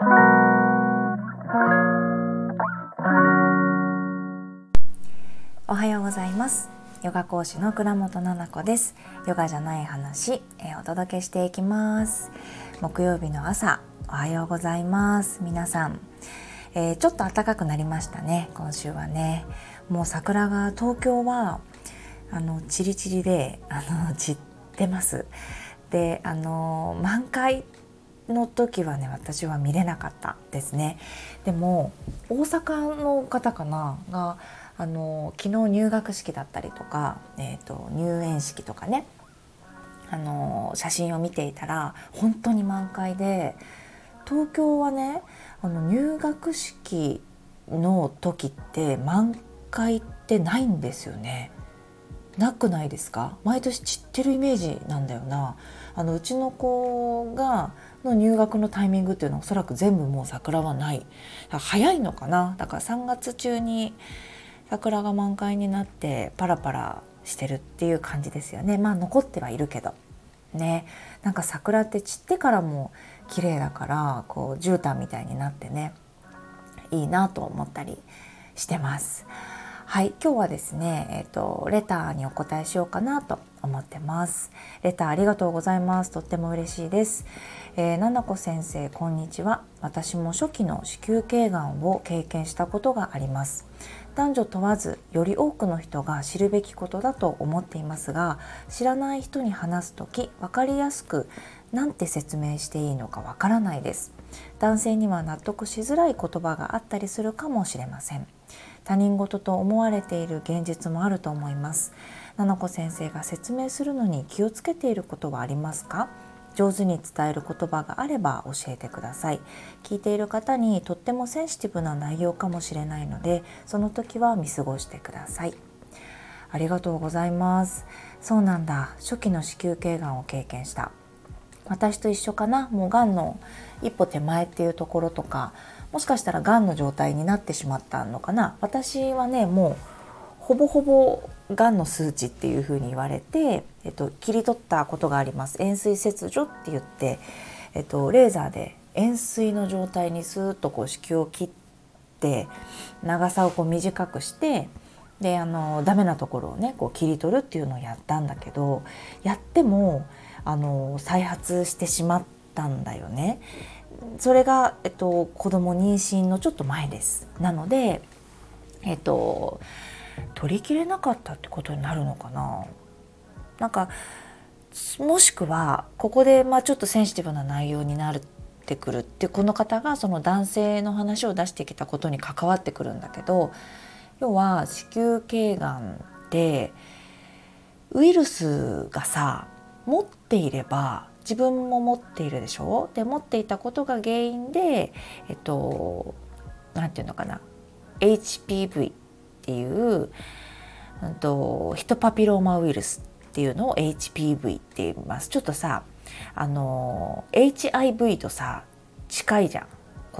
おはようございます。ヨガ講師の倉本々子です。ヨガじゃない話、えー、お届けしていきます。木曜日の朝おはようございます。皆さん、えー、ちょっと暖かくなりましたね。今週はね。もう桜が東京はあのチリチリであの散ってます。であの満開の時はね私は見れなかったですねでも大阪の方かながあの昨日入学式だったりとか、えーと、入園式とかねあの写真を見ていたら本当に満開で東京はねあの入学式の時って満開ってないんですよね。なくないですか？毎年散ってるイメージなんだよな。あのうちの子がの入学のタイミングっていうのはおそらく全部もう桜はない。早いのかな？だから3月中に桜が満開になってパラパラしてるっていう感じですよね。まあ残ってはいるけど。ね。なんか桜って散ってからも綺麗だからこう絨毯みたいになってね。いいなと思ったりしてます。はい今日はですね、えーと、レターにお答えしようかなと思ってます。レターありがとうございます。とっても嬉しいです、えー、な先生こんにちは。私も初期の子宮頸がんを経験したことがあります。男女問わずより多くの人が知るべきことだと思っていますが知らない人に話す時分かりやすく何て説明していいのかわからないです。男性には納得しづらい言葉があったりするかもしれません。他人事と思われている現実もあると思います。七子先生が説明するのに気をつけていることはありますか？上手に伝える言葉があれば教えてください。聞いている方にとってもセンシティブな内容かもしれないのでその時は見過ごしてください。ありがとうございます。そうなんだ。初期の子宮頸がんを経験した。私と一緒かな？もうがんの一歩手前っていうところとかもしかしたらがんの状態になってしまったのかな私はねもうほぼほぼがんの数値っていうふうに言われて、えっと、切り取ったことがあります円錐切除って言って、えっと、レーザーで円錐の状態にスーッとこう子宮を切って長さをこう短くしてであのダメなところをねこう切り取るっていうのをやったんだけどやってもあの再発してしまったんだよね。それが、えっと、子供妊娠のちょっと前です。なので、えっと、取りきれなかったってことになるのかな。なんかもしくはここでまあちょっとセンシティブな内容になるってくるってこの方がその男性の話を出してきたことに関わってくるんだけど要は子宮頸がんってウイルスがさ持っていれば自分も持っているでしょ？で持っていたことが原因でえっと何て言うのかな？HPV っていう、うんと、ヒトパピローマウイルスっていうのを HPV って言います。ちょっとさあの HIV とさ近いじゃん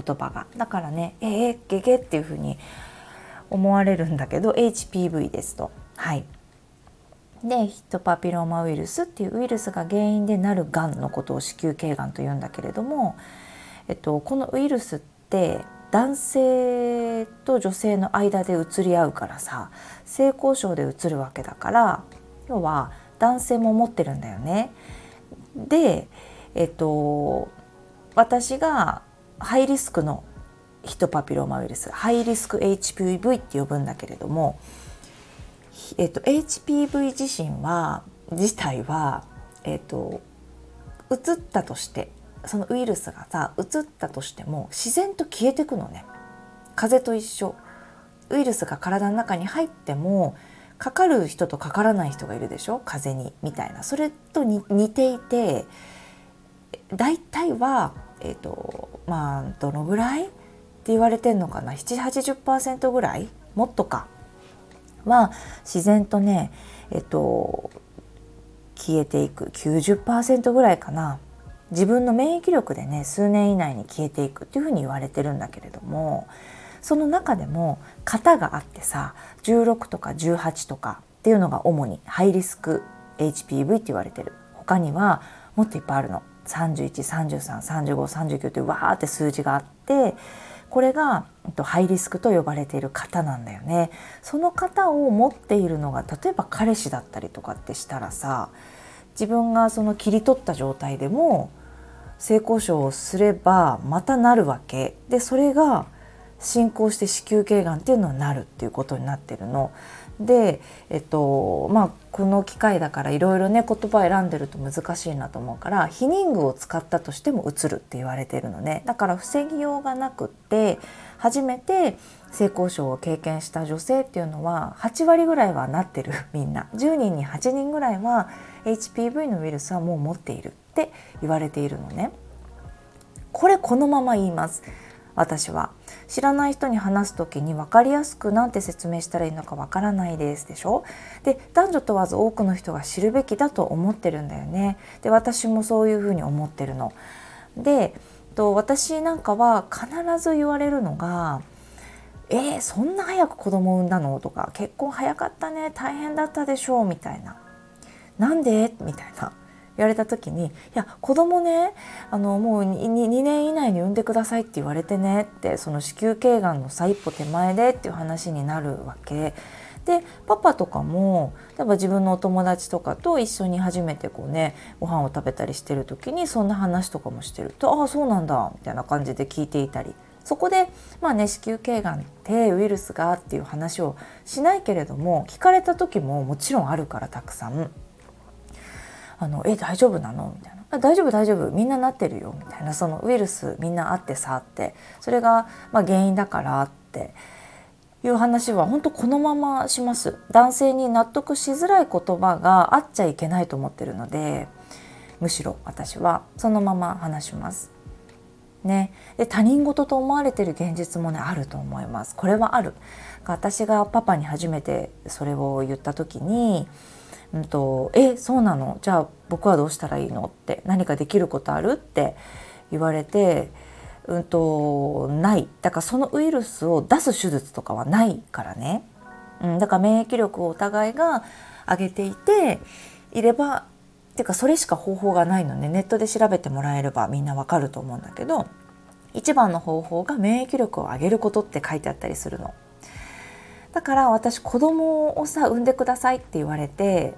言葉が。だからねえー、ゲゲっていうふうに思われるんだけど HPV ですと。はい。でヒトパピローマウイルスっていうウイルスが原因でなるがんのことを子宮頸がんと言うんだけれども、えっと、このウイルスって男性と女性の間で移り合うからさ性交渉で移るわけだから要は男性も持ってるんだよね。で、えっと、私がハイリスクのヒトパピローマウイルスハイリスク HPV って呼ぶんだけれどもえっと、HPV 自身は自体は、えっと、移ったとしてそのウイルスがさ移ったとしても自然と消えてくのね。風邪と一緒。ウイルスが体の中に入ってもかかる人とかからない人がいるでしょ？風邪にみたいな。それと似ていて大体は、えーとまあ、どのぐらいって言われてんのかな？780%ぐらい？もっとか。は自然とねえっと消えていく。90%ぐらいかな。自分の免疫力でね数年以内に消えていくっていうふうに言われてるんだけれどもその中でも型があってさ16とか18とかっていうのが主にハイリスク HPV って言われてる。他にはもっといっぱいあるの。31333539ってわーって数字があってこれがハイリスクと呼ばれている方なんだよね。その方を持っているのが例えば彼氏だったりとかってしたらさ自分がその切り取った状態でも性交渉をすればまたなるわけでそれが進行して子宮頸がんっていうのはなるっていうことになってるの。で、えっとまあ、この機会だからいろいろね言葉選んでると難しいなと思うから避妊具を使ったとしてもうるって言われてるのね。だから防ぎようがなくって初めて性交渉を経験した女性っていうのは8割ぐらいはなってる みんな。10人に8人ぐらいは HPV のウイルスはもう持っているって言われているのね。これこのまま言います。私は。知らない人に話す時に分かりやすくなんて説明したらいいのか分からないですでしょ？で男女問わず多くの人が知るべきだと思ってるんだよね。で私もそういうふうに思ってるの。でと私なんかは必ず言われるのが「えー、そんな早く子供産んだの?」とか「結婚早かったね大変だったでしょ？う」みたいな「なんで?」みたいな。言われた時に「いや子供ねあのもう 2, 2年以内に産んでくださいって言われてね」ってその子宮頸がんのさ一歩手前でっていう話になるわけ。でパパとかも例えば自分のお友達とかと一緒に初めてこうねご飯を食べたりしてる時にそんな話とかもしてると「ああそうなんだ」みたいな感じで聞いていたりそこでまあね子宮頸がんってウイルスがっていう話をしないけれども聞かれた時ももちろんあるからたくさん。あのえ大丈夫なの？みたいな大丈夫大丈夫。みんななってるよみたいな。そのウイルスみんなあってさって。それがまあ原因だからっていう話は本当このままします。男性に納得しづらい言葉があっちゃいけないと思ってるのでむしろ私はそのまま話します。ね、で他人事と思われてる現実もねあると思います。これはある。私がパパに初めてそれを言った時にうんと「えそうなの？じゃあ僕はどうしたらいいの?」って「何かできることある?」って言われて「うんとない」だからそのウイルスを出す手術とかはないからね、うん、だから免疫力をお互いが上げていていればてかそれしか方法がないのねネットで調べてもらえればみんなわかると思うんだけど一番の方法が免疫力を上げることって書いてあったりするの。だから私子供をさ産んでくださいって言われて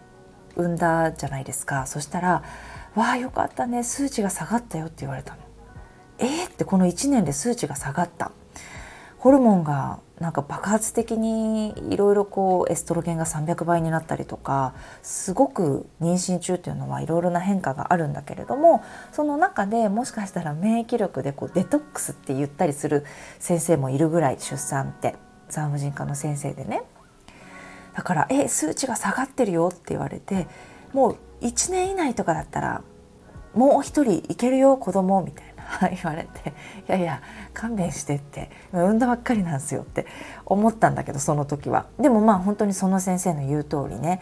産んだじゃないですか。そしたら「わあよかったね数値が下がったよ」って言われたの。えー、ってこの1年で数値が下がった。ホルモンがなんか爆発的にいろいろこうエストロゲンが300倍になったりとかすごく妊娠中っていうのはいろいろな変化があるんだけれどもその中でもしかしたら免疫力でこうデトックスって言ったりする先生もいるぐらい出産って。産婦人科の先生でねだから「え数値が下がってるよ」って言われてもう1年以内とかだったらもう一人いけるよ子供みたいな 言われて「いやいや勘弁して」って産んだばっかりなんすよって思ったんだけどその時は。でもまあ本当にその先生の言う通りね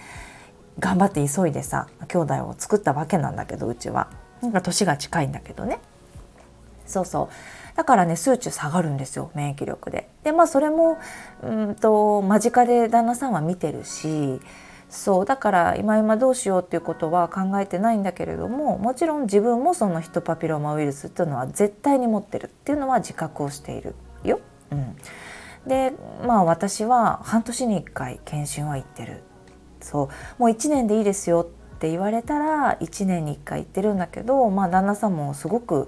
頑張って急いでさ兄弟を作ったわけなんだけどうちは。なんか年が近いんだけどね。そうそうだからね数値下がるんですよ免疫力で。でまあそれもうんと間近で旦那さんは見てるしそうだから今今どうしようっていうことは考えてないんだけれどももちろん自分もそのヒトパピローマウイルスっていうのは絶対に持ってるっていうのは自覚をしているよ。うん、でまあ私は半年に1回検診は行ってるそうもう1年でいいですよって言われたら1年に1回行ってるんだけどまあ旦那さんもすごく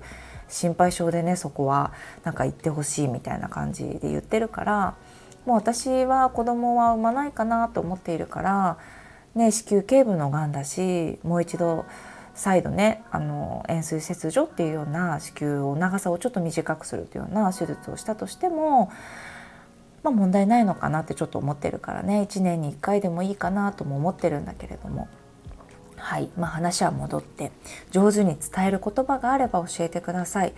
心配性でねそこはなんか行ってほしいみたいな感じで言ってるからもう私は子供は産まないかなと思っているから、ね、子宮頸部のがんだしもう一度再度ねあの円錐切除っていうような子宮を長さをちょっと短くするというような手術をしたとしても、まあ、問題ないのかなってちょっと思ってるからね1年に1回でもいいかなとも思ってるんだけれども。はい。まあ、話は戻って上手に伝える言葉があれば教えてください。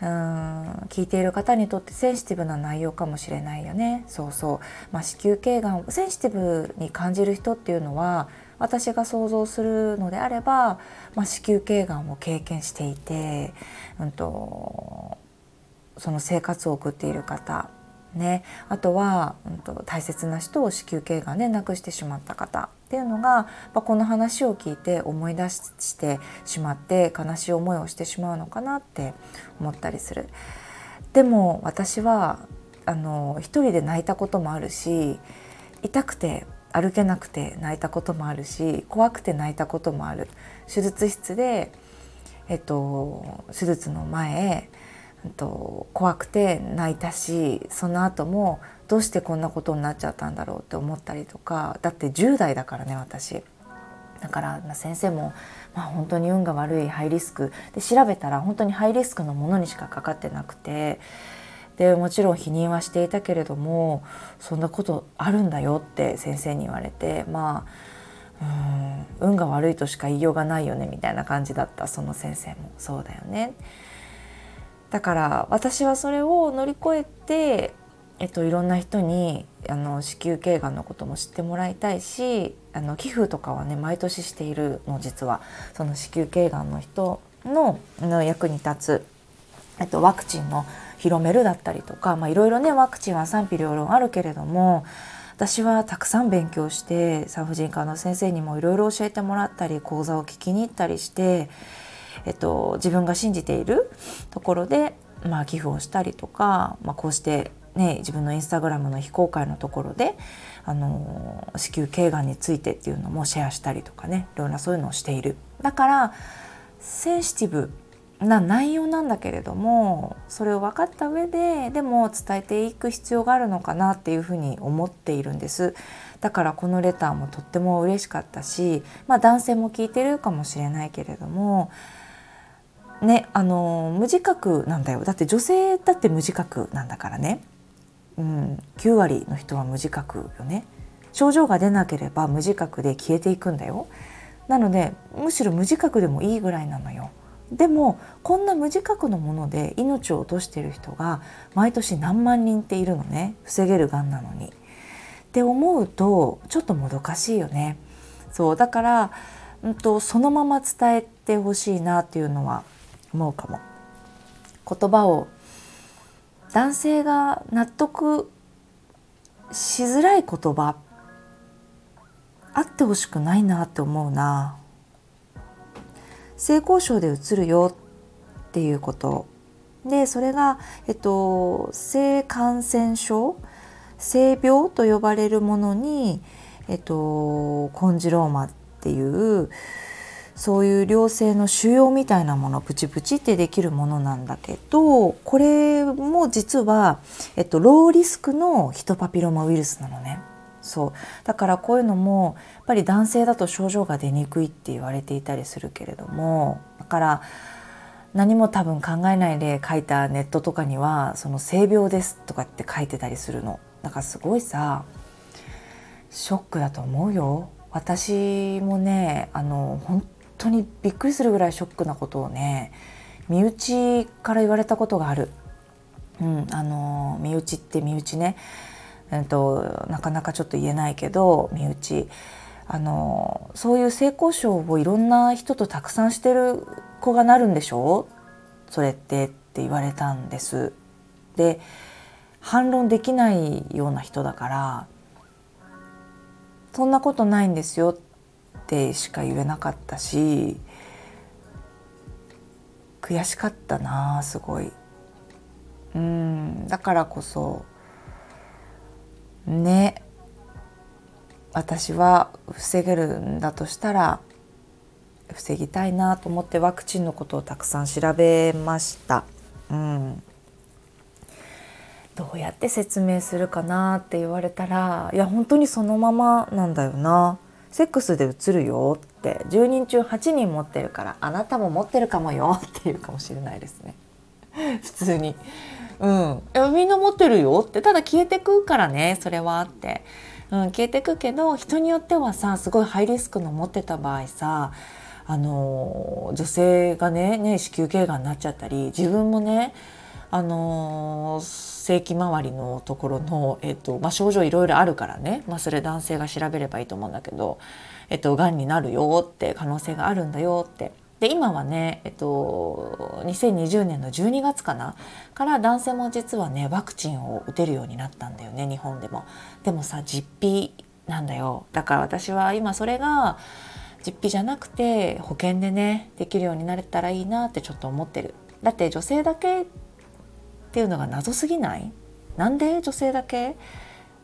うーん。聞いている方にとってセンシティブな内容かもしれないよね。そうそう、まあ、子宮頸がんセンシティブに感じる人っていうのは私が想像するのであれば、まあ、子宮頸がんを経験していて、うんと、その生活を送っている方ね、あとは、うんと、大切な人を子宮頸がんで亡くしてしまった方。っていうのが、まこの話を聞いて思い出してしまって悲しい思いをしてしまうのかなって思ったりする。でも私はあの一人で泣いたこともあるし痛くて歩けなくて泣いたこともあるし怖くて泣いたこともある手術室で、えっと、手術の前、と、怖くて泣いたしその後もどうしてこんなことになっちゃったんだろうって思ったりとかだって10代だからね私。だから先生も、まあ、本当に運が悪いハイリスクで調べたら本当にハイリスクのものにしかかかってなくてでもちろん否認はしていたけれどもそんなことあるんだよって先生に言われてまあうん運が悪いとしか言いようがないよねみたいな感じだったその先生もそうだよね。だから私はそれを乗り越えて、えっと、いろんな人にあの子宮頸がんのことも知ってもらいたいしあの寄付とかはね毎年しているの実は。その子宮頸がんの人のの役に立つ、えっと、ワクチンの広めるだったりとかまあいろいろねワクチンは賛否両論あるけれども私はたくさん勉強して産婦人科の先生にもいろいろ教えてもらったり講座を聞きに行ったりして、えっと、自分が信じているところで、まあ、寄付をしたりとか、まあ、こうしてね、自分のインスタグラムの非公開のところであの子宮頸がんについてっていうのもシェアしたりとかねいろんなそういうのをしている。だからセンシティブな内容なんだけれどもそれを分かった上ででも伝えていく必要があるのかなっていうふうに思っているんです。だからこのレターもとっても嬉しかったし、まあ、男性も聞いてるかもしれないけれどもねあの無自覚なんだよ。だって女性だって無自覚なんだからね、うん、9割の人は無自覚よね。症状が出なければ無自覚で消えていくんだよ。なのでむしろ無自覚でもいいぐらいなのよ。でもこんな無自覚のもので命を落としている人が毎年何万人っているのね。防げるがんなのに。って思うとちょっともどかしいよね。そう。だから、うんと、そのまま伝えてほしいなっていうのは思うかも。言葉を男性が納得しづらい言葉あってほしくないなって思うな。性交渉でうつるよっていうことでそれが、えっと、性感染症？性病と呼ばれるものに、えっと、コンジローマっていうそういう良性の腫瘍みたいなものプチプチってできるものなんだけどこれも実は、えっと、ローリスクのヒトパピロマウイルスなのね。そう。だからこういうのもやっぱり男性だと症状が出にくいって言われていたりするけれどもだから何も多分考えないで書いたネットとかには「その性病です」とかって書いてたりするの。だからすごいさショックだと思うよ。私もねあの本当にびっくりするぐらいショックなことをね身内から言われたことがある。うん、あの身内って身内ねえーと、なかなかちょっと言えないけど身内あのそういう性交渉をいろんな人とたくさんしてる子がなるんでしょ？それってって言われたんです。で反論できないような人だからそんなことないんですよってしか言えなかったし悔しかったなすごい。うんだからこそね私は防げるんだとしたら防ぎたいなと思ってワクチンのことをたくさん調べました。うん、どうやって説明するかなって言われたらいや本当にそのままなんだよなセックスでうつるよって10人中8人持ってるからあなたも持ってるかもよっていうかもしれないですね。普通に。うん、みんな持ってるよ。ってただ消えてくからねそれはって、うん、消えてくけど人によってはさすごいハイリスクの持ってた場合さあの女性がねね子宮頸がんになっちゃったり自分もねあの性器周りのところの、えっとまあ、症状いろいろあるからね、まあ、それ男性が調べればいいと思うんだけど、えっと、がんになるよって可能性があるんだよって。で今はね、えっと、2020年の12月かな。から男性も実はねワクチンを打てるようになったんだよね日本でも。でもさ実費なんだよ。だから私は今それが実費じゃなくて保険でねできるようになれたらいいなってちょっと思ってる。だって女性だけっていうのが謎すぎない？なんで女性だけ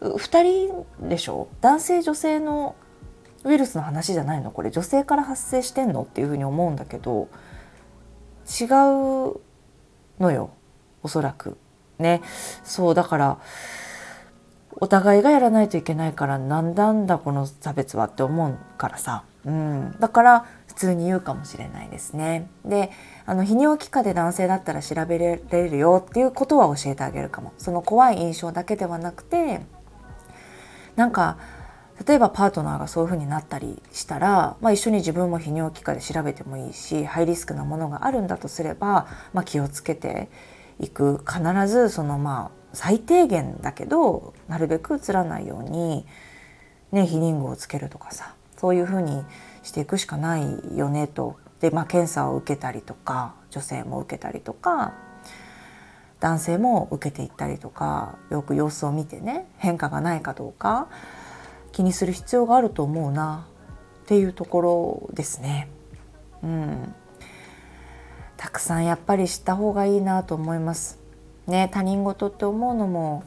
？2人でしょ？男性女性のウイルスの話じゃないの？これ女性から発生してんの？っていうふうに思うんだけど違うのよ。おそらく。ね。そうだからお互いがやらないといけないからなんだんだこの差別はって思うからさ、うん、だから普通に言うかもしれないですね。であの泌尿器科で男性だったら調べられるよっていうことは教えてあげるかも。その怖い印象だけではなくてなんか例えばパートナーがそういうふうになったりしたら、まあ、一緒に自分も泌尿器科で調べてもいいしハイリスクなものがあるんだとすれば、まあ、気をつけていく。必ずそのまあ最低限だけどなるべく映らないように、ね、避妊具をつけるとかさ。そういうふうにしていくしかないよねと。で、まあ、検査を受けたりとか女性も受けたりとか男性も受けていったりとかよく様子を見てね変化がないかどうか気にする必要があると思うなっていうところですね。うん、たくさんやっぱり知った方がいいなと思います。ね他人事って思うのも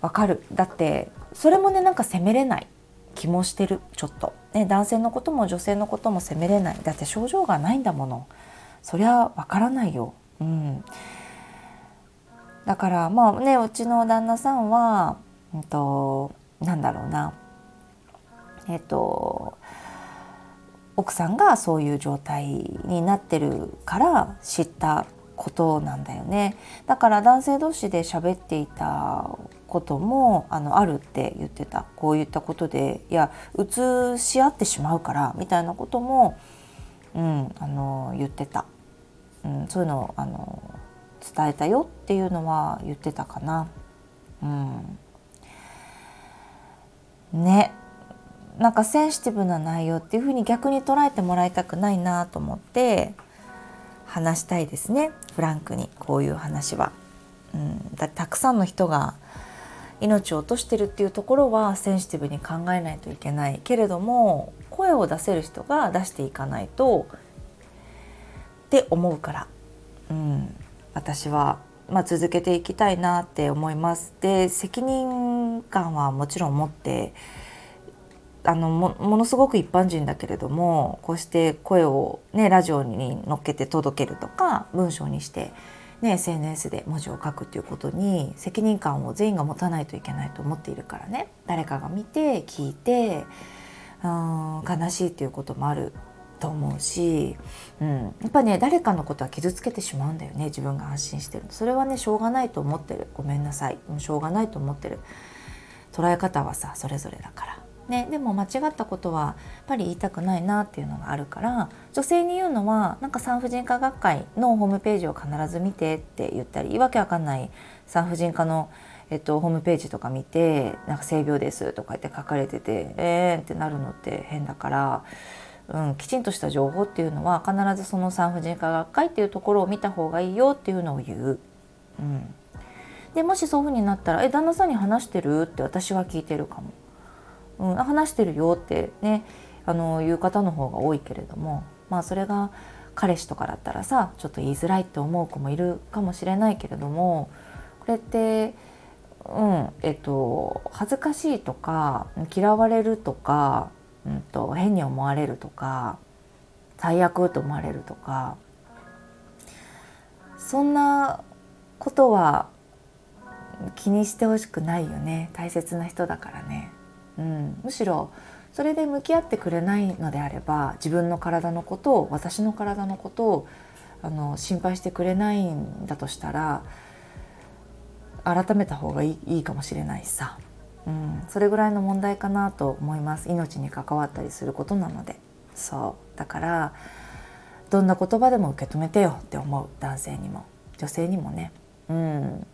わかるだってそれもねなんか責めれない気もしてるちょっと、ね、男性のことも女性のことも責めれない。だって症状がないんだもの。そりゃわからないよ、うん、だからまあねうちの旦那さんは、うんと、なんだろうな。えっと奥さんがそういう状態になってるから知ったことなんだよね。だから男性同士で喋っていたこともあのあるって言ってた。こういったことでいやうつし合ってしまうからみたいなことも、うん、あの言ってた、うん、そういうのをあの伝えたよっていうのは言ってたかな。うん、ね。なんかセンシティブな内容っていうふうに逆に捉えてもらいたくないなと思って話したいですね。フランクにこういう話は。うん、だたくさんの人が命を落としてるっていうところはセンシティブに考えないといけないけれども声を出せる人が出していかないとって思うから、うん、私は、まあ、続けていきたいなって思います。で責任感はもちろん持ってあのものすごく一般人だけれどもこうして声を、ね、ラジオに乗っけて届けるとか文章にして、ね、SNS で文字を書くっていうことに責任感を全員が持たないといけないと思っているからね。誰かが見て聞いてうん悲しいっていうこともあると思うし、うん、やっぱね誰かのことは傷つけてしまうんだよね自分が発信してるそれはねしょうがないと思ってる。ごめんなさい。もうしょうがないと思ってる。捉え方はさそれぞれだから。ね、でも間違ったことはやっぱり言いたくないなっていうのがあるから女性に言うのはなんか産婦人科学会のホームページを必ず見てって言ったりわけわかんない産婦人科の、えっと、ホームページとか見てなんか性病ですとか言って書かれててえーってなるのって変だから。うん、きちんとした情報っていうのは必ずその産婦人科学会っていうところを見た方がいいよっていうのを言う。うん、でもしそういうふうになったら「え旦那さんに話してる?」って私は聞いてるかも。うん、話してるよってねあの言う方の方が多いけれどもまあそれが彼氏とかだったらさちょっと言いづらいって思う子もいるかもしれないけれどもこれってうんえっと恥ずかしいとか嫌われるとか、うんと、変に思われるとか最悪と思われるとかそんなことは気にしてほしくないよね大切な人だからね。うん、むしろそれで向き合ってくれないのであれば自分の体のことを私の体のことをあの心配してくれないんだとしたら改めた方がいいかもしれないしさ、うん、それぐらいの問題かなと思います。命に関わったりすることなので。そう。だからどんな言葉でも受け止めてよって思う男性にも女性にもね。うん。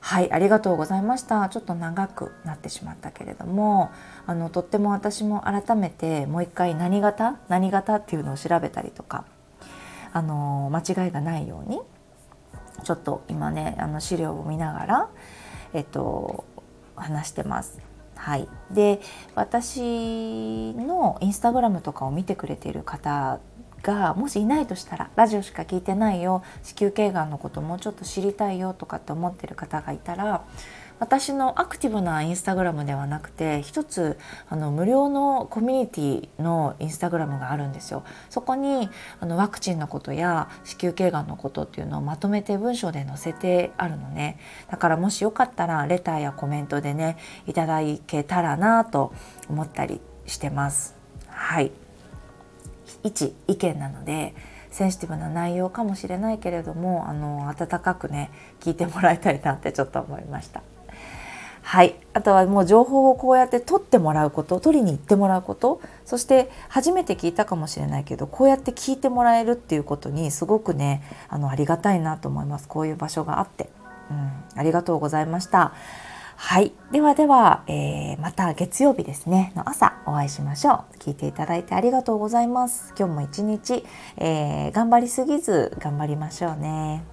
はいありがとうございました。ちょっと長くなってしまったけれどもあのとっても私も改めてもう一回何型？何型？っていうのを調べたりとかあの間違いがないようにちょっと今ねあの資料を見ながらえっと話してます。はい、で私のインスタグラムとかを見てくれている方がもしいないとしたらラジオしか聞いてないよ子宮頸がんのこともうちょっと知りたいよとかって思ってる方がいたら私のアクティブなインスタグラムではなくて一つあの無料のコミュニティのインスタグラムがあるんですよ。そこにあのワクチンのことや子宮頸がんのことっていうのをまとめて文章で載せてあるのね。だからもしよかったらレターやコメントでねいただけたらなと思ったりしてます。はい。一意見なのでセンシティブな内容かもしれないけれどもあの温かくね聞いてもらいたいなってちょっと思いました。はい。あとはもう情報をこうやって取ってもらうこと取りに行ってもらうことそして初めて聞いたかもしれないけどこうやって聞いてもらえるっていうことにすごくねあのありがたいなと思います。こういう場所があって、うん、ありがとうございました。はい。ではでは、えー、また月曜日ですね。の朝お会いしましょう。聞いていただいてありがとうございます。今日も一日、えー、頑張りすぎず頑張りましょうね。